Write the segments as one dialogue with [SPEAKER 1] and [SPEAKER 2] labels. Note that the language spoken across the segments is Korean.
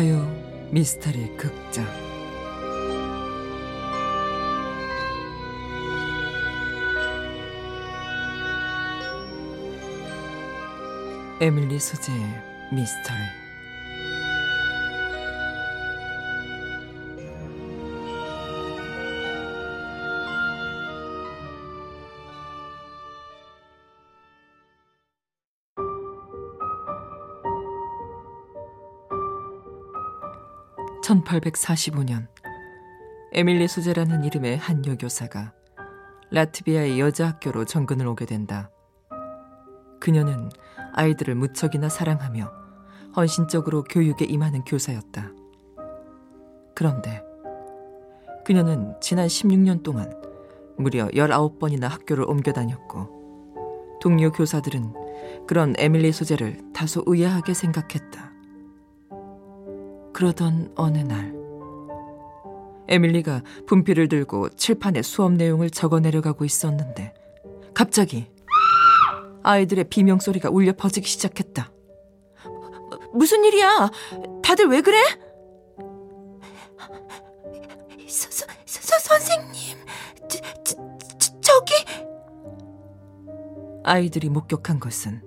[SPEAKER 1] 화요 미스터리 극장. 에밀리 소재의 미스터리 (1845년) 에밀리 소재라는 이름의 한 여교사가 라트비아의 여자 학교로 정근을 오게 된다. 그녀는 아이들을 무척이나 사랑하며 헌신적으로 교육에 임하는 교사였다. 그런데 그녀는 지난 16년 동안 무려 19번이나 학교를 옮겨 다녔고 동료 교사들은 그런 에밀리 소재를 다소 의아하게 생각했다. 그러던 어느 날 에밀리가 분필을 들고 칠판에 수업 내용을 적어 내려가고 있었는데 갑자기 아이들의 비명 소리가 울려 퍼지기 시작했다. 무슨 일이야? 다들 왜 그래?
[SPEAKER 2] 서, 서, 서, 선생님, 저, 저, 저, 저기
[SPEAKER 1] 아이들이 목격한 것은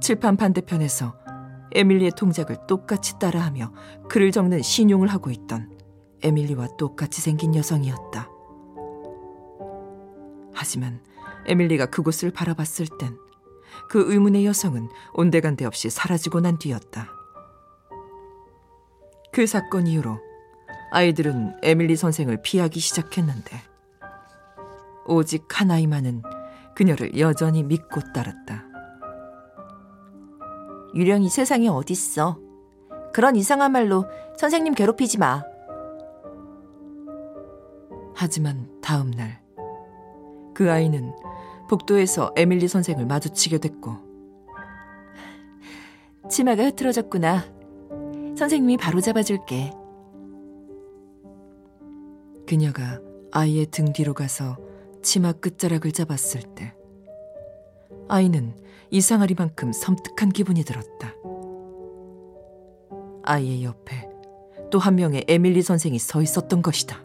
[SPEAKER 1] 칠판 반대편에서 에밀리의 동작을 똑같이 따라하며 글을 적는 신용을 하고 있던 에밀리와 똑같이 생긴 여성이었다. 하지만 에밀리가 그곳을 바라봤을 땐 그 의문의 여성은 온데간데 없이 사라지고 난 뒤였다. 그 사건 이후로 아이들은 에밀리 선생을 피하기 시작했는데 오직 하나이만은 그녀를 여전히 믿고 따랐다.
[SPEAKER 2] 유령이 세상에 어딨어? 그런 이상한 말로 선생님 괴롭히지 마.
[SPEAKER 1] 하지만 다음 날 그 아이는 복도에서 에밀리 선생을 마주치게 됐고
[SPEAKER 2] 치마가 흐트러졌구나. 선생님이 바로 잡아줄게.
[SPEAKER 1] 그녀가 아이의 등 뒤로 가서 치마 끝자락을 잡았을 때 아이는 이상하리만큼 섬뜩한 기분이 들었다. 아이의 옆에 또 한 명의 에밀리 선생이 서 있었던 것이다.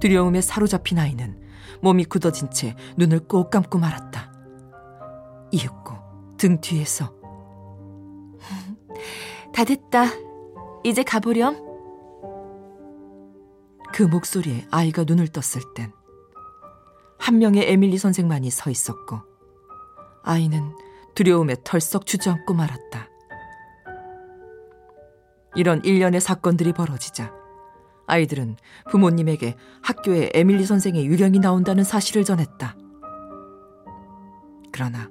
[SPEAKER 1] 두려움에 사로잡힌 아이는 몸이 굳어진 채 눈을 꼭 감고 말았다. 이윽고 등 뒤에서
[SPEAKER 2] 다 됐다. 이제 가보렴.
[SPEAKER 1] 그 목소리에 아이가 눈을 떴을 땐 한 명의 에밀리 선생만이 서 있었고 아이는 두려움에 털썩 주저앉고 말았다. 이런 일련의 사건들이 벌어지자 아이들은 부모님에게 학교에 에밀리 선생의 유령이 나온다는 사실을 전했다. 그러나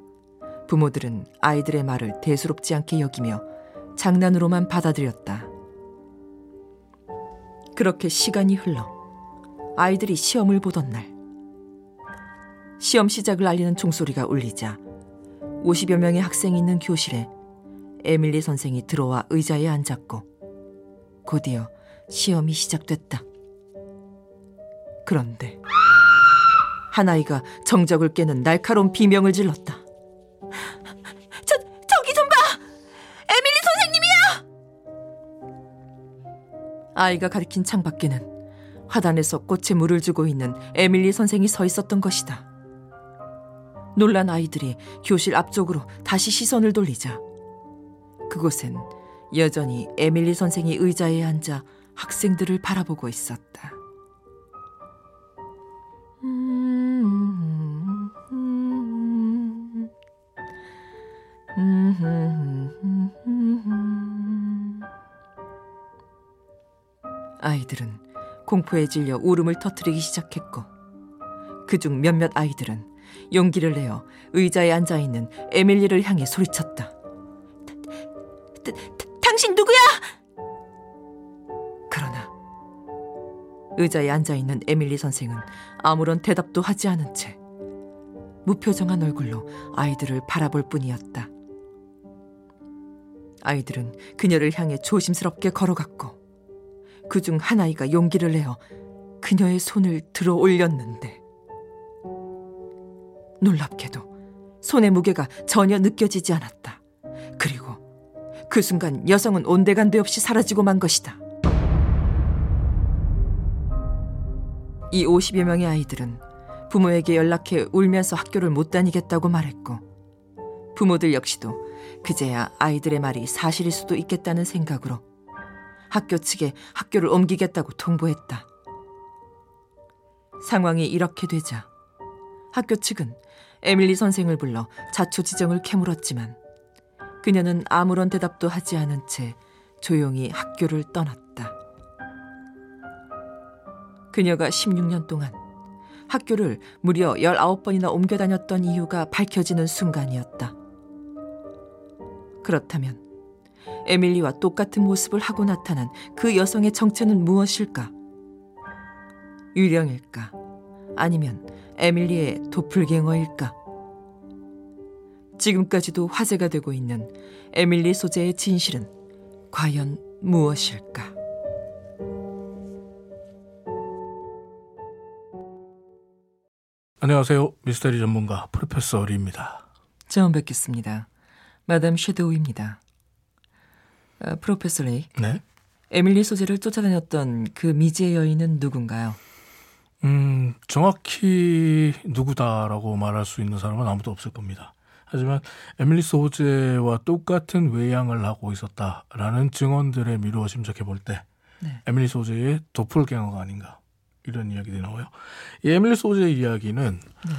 [SPEAKER 1] 부모들은 아이들의 말을 대수롭지 않게 여기며 장난으로만 받아들였다. 그렇게 시간이 흘러 아이들이 시험을 보던 날 시험 시작을 알리는 종소리가 울리자 50여 명의 학생이 있는 교실에 에밀리 선생이 들어와 의자에 앉았고 곧이어 시험이 시작됐다. 그런데 한 아이가 정적을 깨는 날카로운 비명을 질렀다.
[SPEAKER 2] 저 저기 좀 봐. 에밀리 선생님이야.
[SPEAKER 1] 아이가 가리킨 창 밖에는 화단에서 꽃에 물을 주고 있는 에밀리 선생이 서 있었던 것이다. 놀란 아이들이 교실 앞쪽으로 다시 시선을 돌리자 그곳엔 여전히 에밀리 선생이 의자에 앉아 학생들을 바라보고 있었다. 아이들은 공포에 질려 울음을 터뜨리기 시작했고 그중 몇몇 아이들은 용기를 내어 의자에 앉아 있는 에밀리를 향해 소리쳤다.
[SPEAKER 2] 당신 누구야?
[SPEAKER 1] 그러나 의자에 앉아 있는 에밀리 선생은 아무런 대답도 하지 않은 채 무표정한 얼굴로 아이들을 바라볼 뿐이었다. 아이들은 그녀를 향해 조심스럽게 걸어갔고 그중 한 아이가 용기를 내어 그녀의 손을 들어 올렸는데 놀랍게도 손의 무게가 전혀 느껴지지 않았다. 그리고 그 순간 여성은 온데간데 없이 사라지고 만 것이다. 이 50여 명의 아이들은 부모에게 연락해 울면서 학교를 못 다니겠다고 말했고 부모들 역시도 그제야 아이들의 말이 사실일 수도 있겠다는 생각으로 학교 측에 학교를 옮기겠다고 통보했다. 상황이 이렇게 되자 학교 측은 에밀리 선생을 불러 자초지정을 캐물었지만 그녀는 아무런 대답도 하지 않은 채 조용히 학교를 떠났다. 그녀가 16년 동안 학교를 무려 19번이나 옮겨 다녔던 이유가 밝혀지는 순간이었다. 그렇다면 에밀리와 똑같은 모습을 하고 나타난 그 여성의 정체는 무엇일까? 유령일까? 아니면 에밀리의 도플갱어일까? 지금까지도 화제가 되고 있는 에밀리 소재의 진실은 과연 무엇일까?
[SPEAKER 3] 안녕하세요. 미스터리 전문가 프로페서 리입니다.
[SPEAKER 1] 처음 뵙겠습니다. 마담 섀도우입니다. 아, Professor 레이.
[SPEAKER 3] 네.
[SPEAKER 1] 에밀리 소제를 쫓아다녔던 그 미지의 여인은 누군가요?
[SPEAKER 3] 음, 정확히 누구다라고 말할 수 있는 사람은 아무도 없을 겁니다. 하지만 에밀리 소제와 똑같은 외양을 하고 있었다라는 증언들에 미루어 짐작해 볼때 네. 에밀리 소제의 도플갱어가 아닌가 이런 이야기들이 나와요. 이 에밀리 소제의 이야기는 네.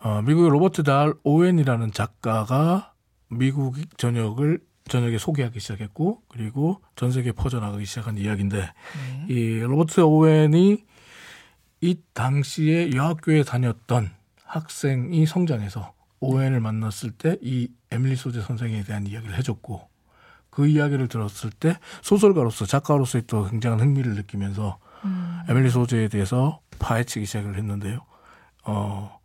[SPEAKER 3] 어, 미국의 로버트 달 오웬이라는 작가가 미국 전역을 전역에 소개하기 시작했고 그리고 전 세계에 퍼져나가기 시작한 이야기인데 네. 이 로버트 오웬이 이 당시에 여학교에 다녔던 학생이 성장해서 오웬을 만났을 때 이 에밀리 소재 선생에 대한 이야기를 해줬고 그 이야기를 들었을 때 소설가로서 작가로서의 또 굉장한 흥미를 느끼면서 음. 에밀리 소재에 대해서 파헤치기 시작을 했는데요. 어,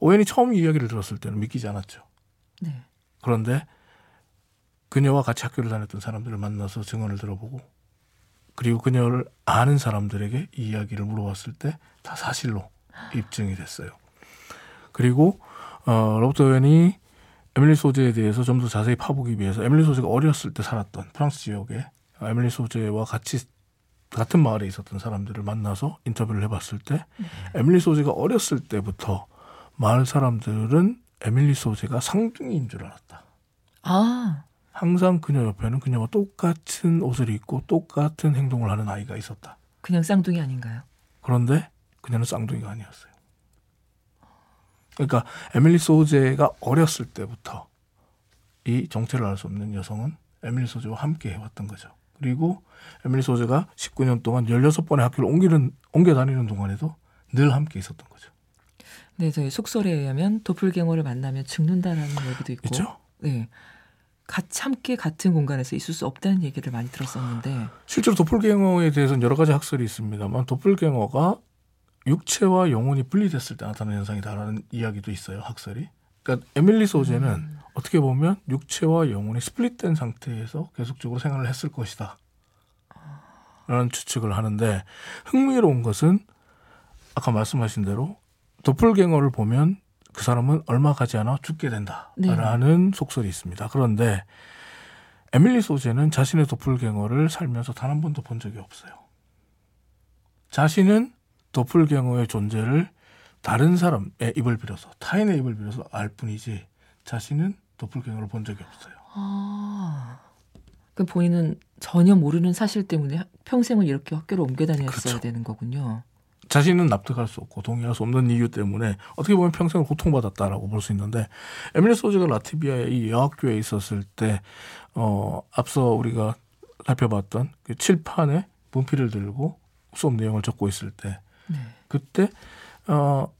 [SPEAKER 3] 오웬이 처음 이야기를 들었을 때는 믿기지 않았죠. 네. 그런데 그녀와 같이 학교를 다녔던 사람들을 만나서 증언을 들어보고 그리고 그녀를 아는 사람들에게 이 이야기를 물어봤을 때 다 사실로 입증이 됐어요. 그리고 어, 로버트 웬이 에밀리 소재에 대해서 좀 더 자세히 파보기 위해서 에밀리 소재가 어렸을 때 살았던 프랑스 지역에 에밀리 소재와 같이 같은 마을에 있었던 사람들을 만나서 인터뷰를 해봤을 때 네. 에밀리 소재가 어렸을 때부터 마을 사람들은 에밀리 소재가 상둥이인 줄 알았다. 아. 항상 그녀 옆에는 그녀와 똑같은 옷을 입고 똑같은 행동을 하는 아이가 있었다.
[SPEAKER 1] 그냥 쌍둥이 아닌가요?
[SPEAKER 3] 그런데 그녀는 쌍둥이가 아니었어요. 그러니까 에밀리 소제가 어렸을 때부터 이 정체를 알 수 없는 여성은 에밀리 소제와 함께 해왔던 거죠. 그리고 에밀리 소제가 19년 동안 16번의 학교를 옮기는, 옮겨 다니는 동안에도 늘 함께 있었던 거죠.
[SPEAKER 1] 네, 저희 속설에 의하면 도플갱어를 만나면 죽는다라는 얘기도 있고.
[SPEAKER 3] 있죠?
[SPEAKER 1] 네. 같이 함께 같은 공간에서 있을 수 없다는 얘기를 많이 들었었는데
[SPEAKER 3] 실제로 도플갱어에 대해서는 여러 가지 학설이 있습니다만 도플갱어가 육체와 영혼이 분리됐을 때 나타나는 현상이다라는 이야기도 있어요 학설이. 그러니까 에밀리 소제는 음. 어떻게 보면 육체와 영혼이 스플릿된 상태에서 계속적으로 생활을 했을 것이다. 라는 추측을 하는데 흥미로운 것은 아까 말씀하신 대로 도플갱어를 보면 그 사람은 얼마 가지 않아 죽게 된다라는 네. 속설이 있습니다. 그런데 에밀리 소제는 자신의 도플갱어를 살면서 단 한 번도 본 적이 없어요. 자신은 도플갱어의 존재를 다른 사람의 입을 빌어서 타인의 입을 빌어서 알 뿐이지 자신은 도플갱어를 본 적이 없어요. 아,
[SPEAKER 1] 그 본인은 전혀 모르는 사실 때문에 평생을 이렇게 학교를 옮겨 다녔어야 그렇죠. 되는 거군요.
[SPEAKER 3] 자신은 납득할 수 없고 동의할 수 없는 이유 때문에 어떻게 보면 평생을 고통받았다라고 볼 수 있는데 에밀리 소즈가 라트비아의 이 여학교에 있었을 때 어, 앞서 우리가 살펴봤던 그 칠판에 분필을 들고 수업 내용을 적고 있을 때 네. 그때 어,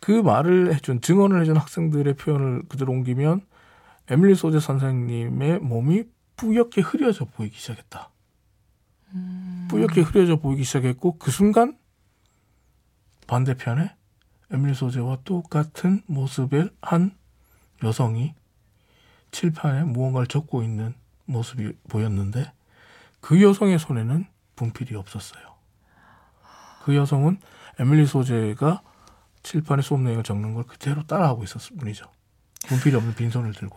[SPEAKER 3] 그 말을 해준 증언을 해준 학생들의 표현을 그대로 옮기면 에밀리 소제 선생님의 몸이 뿌옇게 흐려져 보이기 시작했다. 음. 뿌옇게 흐려져 보이기 시작했고 그 순간 반대편에 에밀 소재와 똑같은 모습의 한 여성이 칠판에 무언가를 적고 있는 모습이 보였는데 그 여성의 손에는 분필이 없었어요. 그 여성은 에밀리 소재가 칠판에 수업 내용을 적는 걸 그대로 따라하고 있었을 뿐이죠. 분필이 없는 빈손을 들고.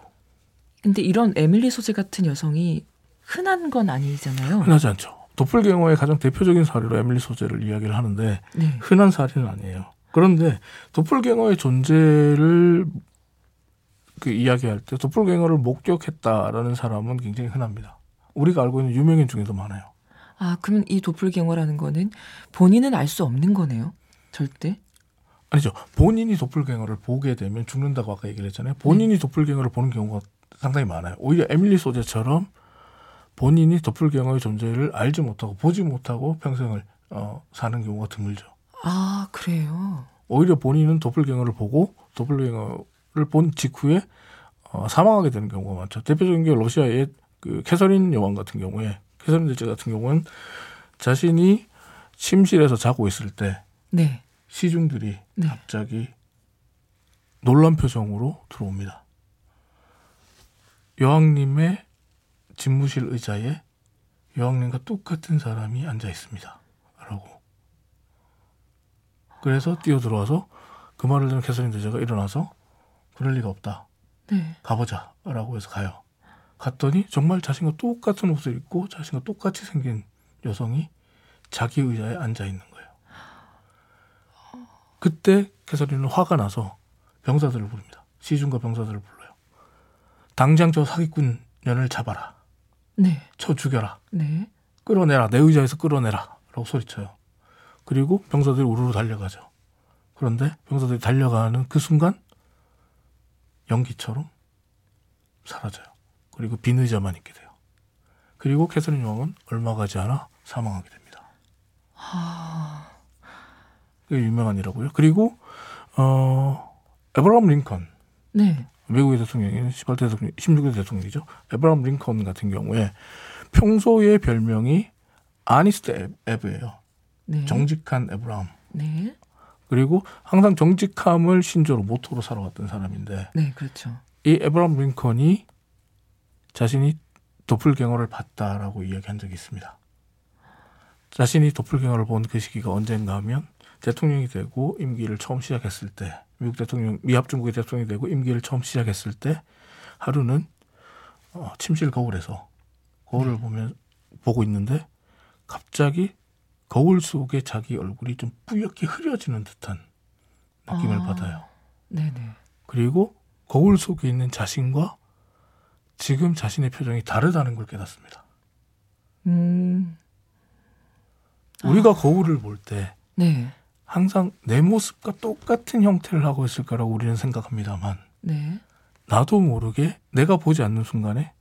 [SPEAKER 1] 근데 이런 에밀리 소재 같은 여성이 흔한 건 아니잖아요.
[SPEAKER 3] 흔하지 않죠. 도플갱어의 가장 대표적인 사례로 에밀리 소재를 이야기를 하는데
[SPEAKER 1] 네.
[SPEAKER 3] 흔한 사례는 아니에요. 그런데 도플갱어의 존재를 그 이야기할 때 도플갱어를 목격했다라는 사람은 굉장히 흔합니다. 우리가 알고 있는 유명인 중에도 많아요.
[SPEAKER 1] 아, 그러면 이 도플갱어라는 거는 본인은 알 수 없는 거네요. 절대.
[SPEAKER 3] 아니죠. 본인이 도플갱어를 보게 되면 죽는다고 아까 얘기를 했잖아요. 본인이 도플갱어를 보는 경우가 상당히 많아요. 오히려 에밀리 소재처럼 본인이 도플갱어의 존재를 알지 못하고 보지 못하고 평생을 어, 사는 경우가 드물죠.
[SPEAKER 1] 아, 그래요.
[SPEAKER 3] 오히려 본인은 도플갱어를 보고 도플갱어를 본 직후에 어, 사망하게 되는 경우가 많죠. 대표적인 게 러시아의 그 캐서린 여왕 같은 경우에 캐서린 대제 같은 경우는 자신이 침실에서 자고 있을 때
[SPEAKER 1] 네.
[SPEAKER 3] 시중들이
[SPEAKER 1] 네.
[SPEAKER 3] 갑자기 놀란 표정으로 들어옵니다. 여왕님의 집무실 의자에 여왕님과 똑같은 사람이 앉아 있습니다. 라고. 그래서 뛰어 들어와서 그 말을 듣는 캐서린 대제가 일어나서 그럴 리가 없다.
[SPEAKER 1] 네.
[SPEAKER 3] 가보자. 라고 해서 가요. 갔더니 정말 자신과 똑같은 옷을 입고 자신과 똑같이 생긴 여성이 자기 의자에 앉아 있는 거예요. 그때 캐서린은 화가 나서 병사들을 부릅니다. 시중과 병사들을 불러요. 당장 저 사기꾼 년을 잡아라.
[SPEAKER 1] 네.
[SPEAKER 3] 쳐 죽여라.
[SPEAKER 1] 네.
[SPEAKER 3] 끌어내라. 내 의자에서 끌어내라. 라고 소리쳐요. 그리고 병사들이 우르르 달려가죠. 그런데 병사들이 달려가는 그 순간 연기처럼 사라져요. 그리고 빈 의자만 있게 돼요. 그리고 캐서린 왕은 얼마 가지 않아 사망하게 됩니다. 그게 유명한 일이라고요. 그리고 어 에브라함 링컨
[SPEAKER 1] 네.
[SPEAKER 3] 미국의 대통령이 18대 대통령, 16대 대통령이죠. 에브라함 링컨 같은 경우에 평소의 별명이 Honest Abe예요.
[SPEAKER 1] 네.
[SPEAKER 3] 정직한 에브라함.
[SPEAKER 1] 네.
[SPEAKER 3] 그리고 항상 정직함을 신조로 모토로 살아왔던 사람인데
[SPEAKER 1] 네, 그렇죠.
[SPEAKER 3] 이 에브라함 링컨이 자신이 도플갱어를 봤다라고 이야기한 적이 있습니다. 자신이 도플갱어를 본 그 시기가 언젠가 하면 대통령이 되고 임기를 처음 시작했을 때 미국 대통령 미합 중국의 대통령이 되고 임기를 처음 시작했을 때 하루는 어, 침실 거울에서 거울을 보면 보고 있는데 갑자기 거울 속에 자기 얼굴이 좀 뿌옇게 흐려지는 듯한 느낌을
[SPEAKER 1] 아.
[SPEAKER 3] 받아요.
[SPEAKER 1] 네, 네.
[SPEAKER 3] 그리고 거울 속에 있는 자신과 지금 자신의 표정이 다르다는 걸 깨닫습니다.
[SPEAKER 1] 음.
[SPEAKER 3] 우리가 거울을 볼때
[SPEAKER 1] 네.
[SPEAKER 3] 항상 내 모습과 똑같은 형태를 하고 있을 거라고 우리는 생각합니다만
[SPEAKER 1] 네.
[SPEAKER 3] 나도 모르게 내가 보지 않는 순간에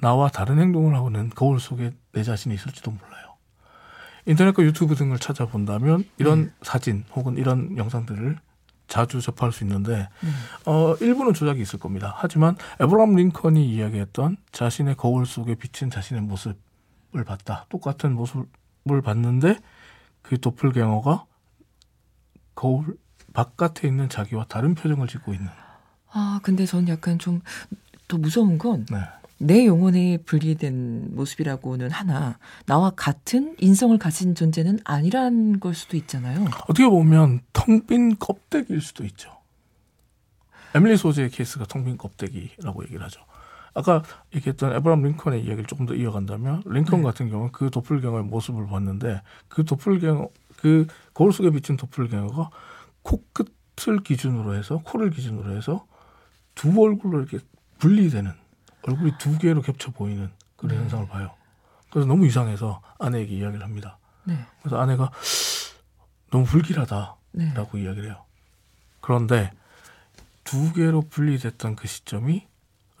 [SPEAKER 3] 나와 다른 행동을 하고는 거울 속에 내 자신이 있을지도 몰라요. 인터넷과 유튜브 등을 찾아본다면 이런 사진 혹은 이런 영상들을 자주 접할 수 있는데
[SPEAKER 1] 네.
[SPEAKER 3] 어, 일부는 조작이 있을 겁니다. 하지만 에브라함 링컨이 이야기했던 자신의 거울 속에 비친 자신의 모습을 봤다. 똑같은 모습을 봤는데 그 도플갱어가 거울 바깥에 있는 자기와 다른 표정을 짓고 있는.
[SPEAKER 1] 아, 근데 전 약간 좀 더 무서운 건
[SPEAKER 3] 네.
[SPEAKER 1] 내 영혼에 분리된 모습이라고는 하나 나와 같은 인성을 가진 존재는 아니란 걸 수도 있잖아요.
[SPEAKER 3] 어떻게 보면 텅 빈 껍데기일 수도 있죠. 에밀리 소제의 케이스가 텅 빈 껍데기라고 얘기를 하죠. 아까 얘기했던 에브라함 링컨의 이야기를 조금 더 이어간다면 링컨
[SPEAKER 1] 네.
[SPEAKER 3] 같은 경우는 그 도플갱어의 모습을 봤는데 그 도플갱어 그 거울 속에 비친 도플갱어가 코끝을 기준으로 해서 코를 기준으로 해서 두 얼굴로 이렇게 분리되는 얼굴이 두 개로 겹쳐 보이는 그런
[SPEAKER 1] 네.
[SPEAKER 3] 현상을 봐요. 그래서 너무 이상해서 아내에게 이야기를 합니다.
[SPEAKER 1] 네.
[SPEAKER 3] 그래서 아내가 너무 불길하다.
[SPEAKER 1] 네.
[SPEAKER 3] 라고 이야기를 해요. 그런데 두 개로 분리됐던 그 시점이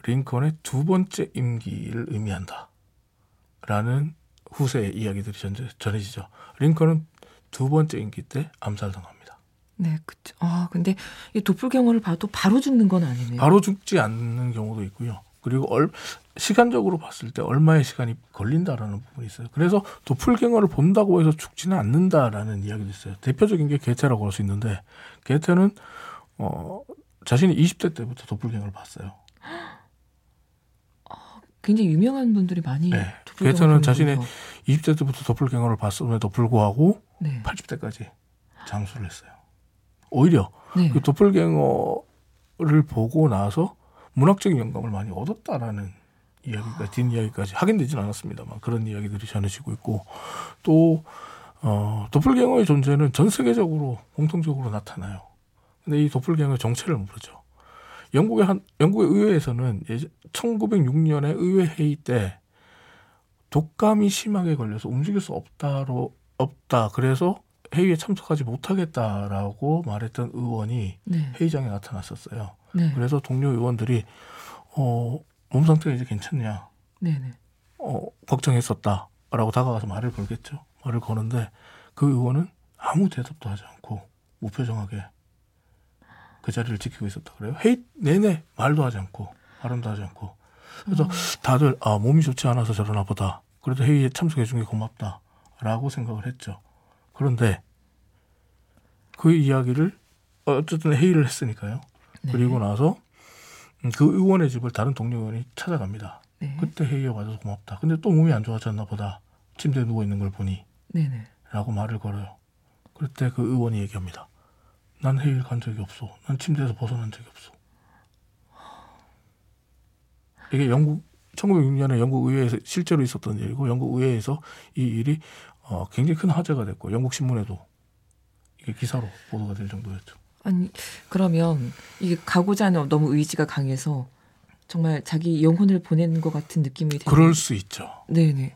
[SPEAKER 3] 링컨의 두 번째 임기를 의미한다. 라는 후세의 이야기들이 전- 전해지죠. 링컨은 두 번째 임기 때 암살당합니다.
[SPEAKER 1] 네, 그쵸. 아, 근데 이 도플갱어를 봐도 바로 죽는 건 아니네요.
[SPEAKER 3] 바로 죽지 않는 경우도 있고요. 그리고 얼, 시간적으로 봤을 때 얼마의 시간이 걸린다라는 부분이 있어요. 그래서 도플갱어를 본다고 해서 죽지는 않는다라는 이야기도 있어요. 대표적인 게 게테라고 할 수 있는데 게테는 어, 자신이 20대 때부터 도플갱어를 봤어요.
[SPEAKER 1] 굉장히 유명한 분들이 많이
[SPEAKER 3] 네.
[SPEAKER 1] 게테는
[SPEAKER 3] 자신의
[SPEAKER 1] 거죠.
[SPEAKER 3] 20대 때부터 도플갱어를 봤음에도 불구하고
[SPEAKER 1] 네.
[SPEAKER 3] 80대까지 장수를 했어요. 오히려
[SPEAKER 1] 네.
[SPEAKER 3] 그 도플갱어를 보고 나서 문학적인 영감을 많이 얻었다라는 이야기가 뒷이야기까지 확인되지는 않았습니다만 그런 이야기들이 전해지고 있고 또 어, 도플갱어의 존재는 전 세계적으로 공통적으로 나타나요. 근데 이 도플갱어의 정체를 모르죠. 영국의 한 영국의 의회에서는 1906년에 의회 회의 때 독감이 심하게 걸려서 움직일 수 없다로 없다. 그래서 회의에 참석하지 못하겠다라고 말했던 의원이 네. 회의장에 나타났었어요. 네. 그래서 동료 의원들이 어, 몸 상태가 이제 괜찮냐? 네네. 어, 걱정했었다라고 다가가서 말을 걸겠죠. 말을 거는데 그 의원은 아무 대답도 하지 않고 무표정하게 그 자리를 지키고 있었다 그래요. 회의 내내 말도 하지 않고 발음도 하지 않고 그래서 음. 다들 아 몸이 좋지 않아서 저러나 보다. 그래도 회의에 참석해 준 게 고맙다 라고 생각을 했죠. 그런데 그 이야기를 어쨌든 회의를 했으니까요. 네. 그리고 나서 그 의원의 집을 다른 동료 의원이 찾아갑니다. 네. 그때 회의에 와줘서 고맙다. 근데 또 몸이 안 좋아졌나 보다. 침대에 누워 있는 걸 보니. 네네. 라고 말을 걸어요. 그때 그 의원이 얘기합니다. 난 회의를 간 적이 없어. 난 침대에서 벗어난 적이 없어. 이게 영국 1906년에 영국 의회에서 실제로 있었던 일이고 영국 의회에서 이 일이 어, 굉장히 큰 화제가 됐고 영국 신문에도 이게 기사로 보도가 될 정도였죠.
[SPEAKER 1] 아니 그러면 이게 가고자 하는 너무 의지가 강해서 정말 자기 영혼을 보내는 것 같은 느낌이
[SPEAKER 3] 되는 그럴 수 있죠.
[SPEAKER 1] 네네.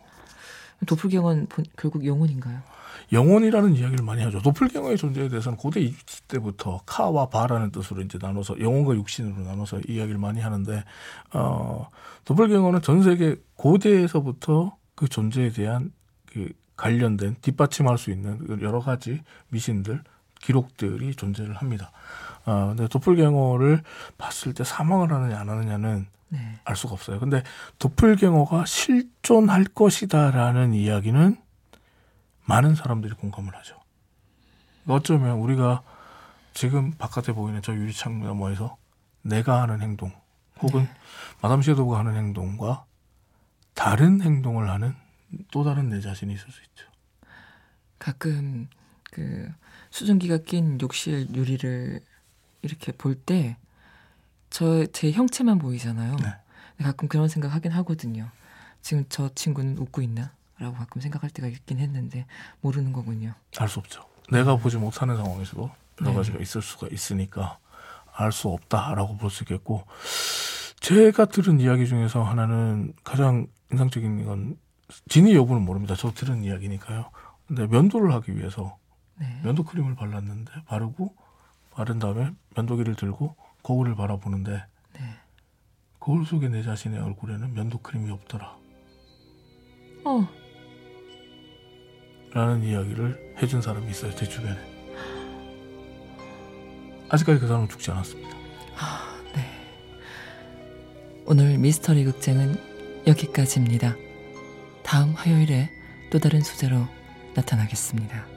[SPEAKER 1] 도플갱어는 결국 영혼인가요?
[SPEAKER 3] 영혼이라는 이야기를 많이 하죠. 도플갱어의 존재에 대해서는 고대 이집트 때부터 카와 바라는 뜻으로 이제 나눠서 영혼과 육신으로 나눠서 이야기를 많이 하는데 어 도플갱어는 전 세계 고대에서부터 그 존재에 대한 그 관련된 뒷받침할 수 있는 여러 가지 미신들 기록들이 존재를 합니다. 아, 근데 도플갱어를 봤을 때 사망을 하느냐 안 하느냐는 네. 알 수가 없어요. 근데 도플갱어가 실존할 것이다라는 이야기는 많은 사람들이 공감을 하죠. 어쩌면 우리가 지금 바깥에 보이는 저 유리창 너머에서 내가 하는 행동 혹은 네. 마담 섀도우가 하는 행동과 다른 행동을 하는 또 다른 내 자신이 있을 수 있죠.
[SPEAKER 1] 가끔 그 수증기가 낀 욕실 유리를 이렇게 볼 때 저 제 형체만 보이잖아요. 네. 가끔 그런 생각 하긴 하거든요. 지금 저 친구는 웃고 있나? 라고 가끔 생각할 때가 있긴 했는데 모르는 거군요.
[SPEAKER 3] 알 수 없죠. 내가 보지 못하는 상황에서도 여러 네. 가지가 있을 수가 있으니까 알 수 없다라고 볼 수 있겠고 제가 들은 이야기 중에서 하나는 가장 인상적인 건 진위 여부는 모릅니다. 저 들은 이야기니까요. 근데 면도를 하기 위해서 네. 면도 크림을 발랐는데 바르고 바른 다음에 면도기를 들고 거울을 바라보는데 네. 거울 속에 내 자신의 얼굴에는 면도 크림이 없더라. 어. 라는 이야기를 해준 사람이 있어요 제 주변에. 아직까지 그 사람은 죽지 않았습니다.
[SPEAKER 1] 아, 네. 오늘 미스터리 극장은 여기까지입니다. 다음 화요일에 또 다른 소재로 나타나겠습니다.